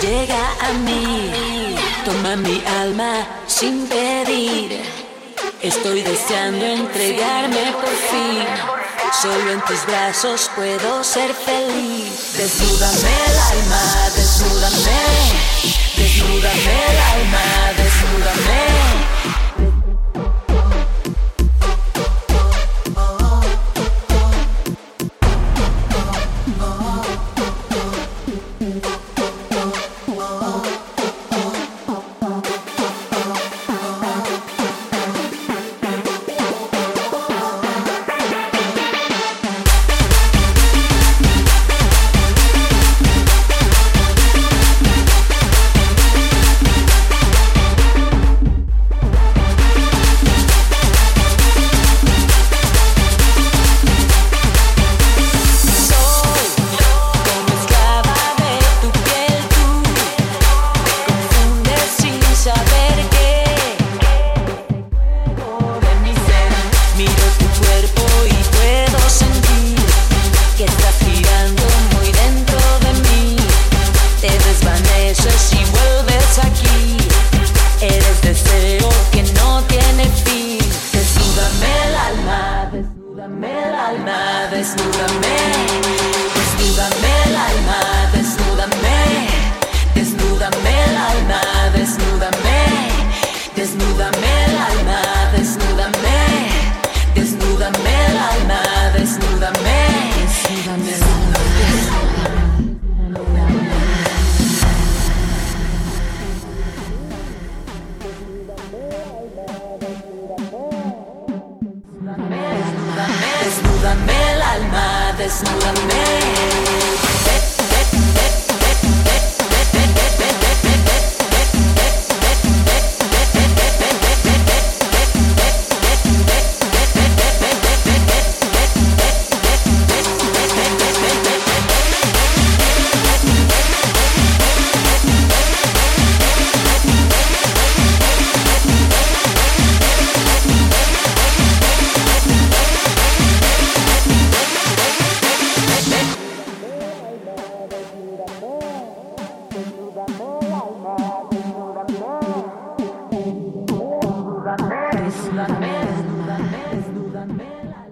llega a mí. Toma mi alma sin pedir. Estoy deseando entregarme por fin. Solo en tus brazos puedo ser feliz. Desnúdame el alma, desnúdame. Desnúdame alma, desnúdame, desnúdame el alma, desnúdame, desnúdame el alma, desnúdame, desnúdame el alma. it's not a desnúdame, desnúdame.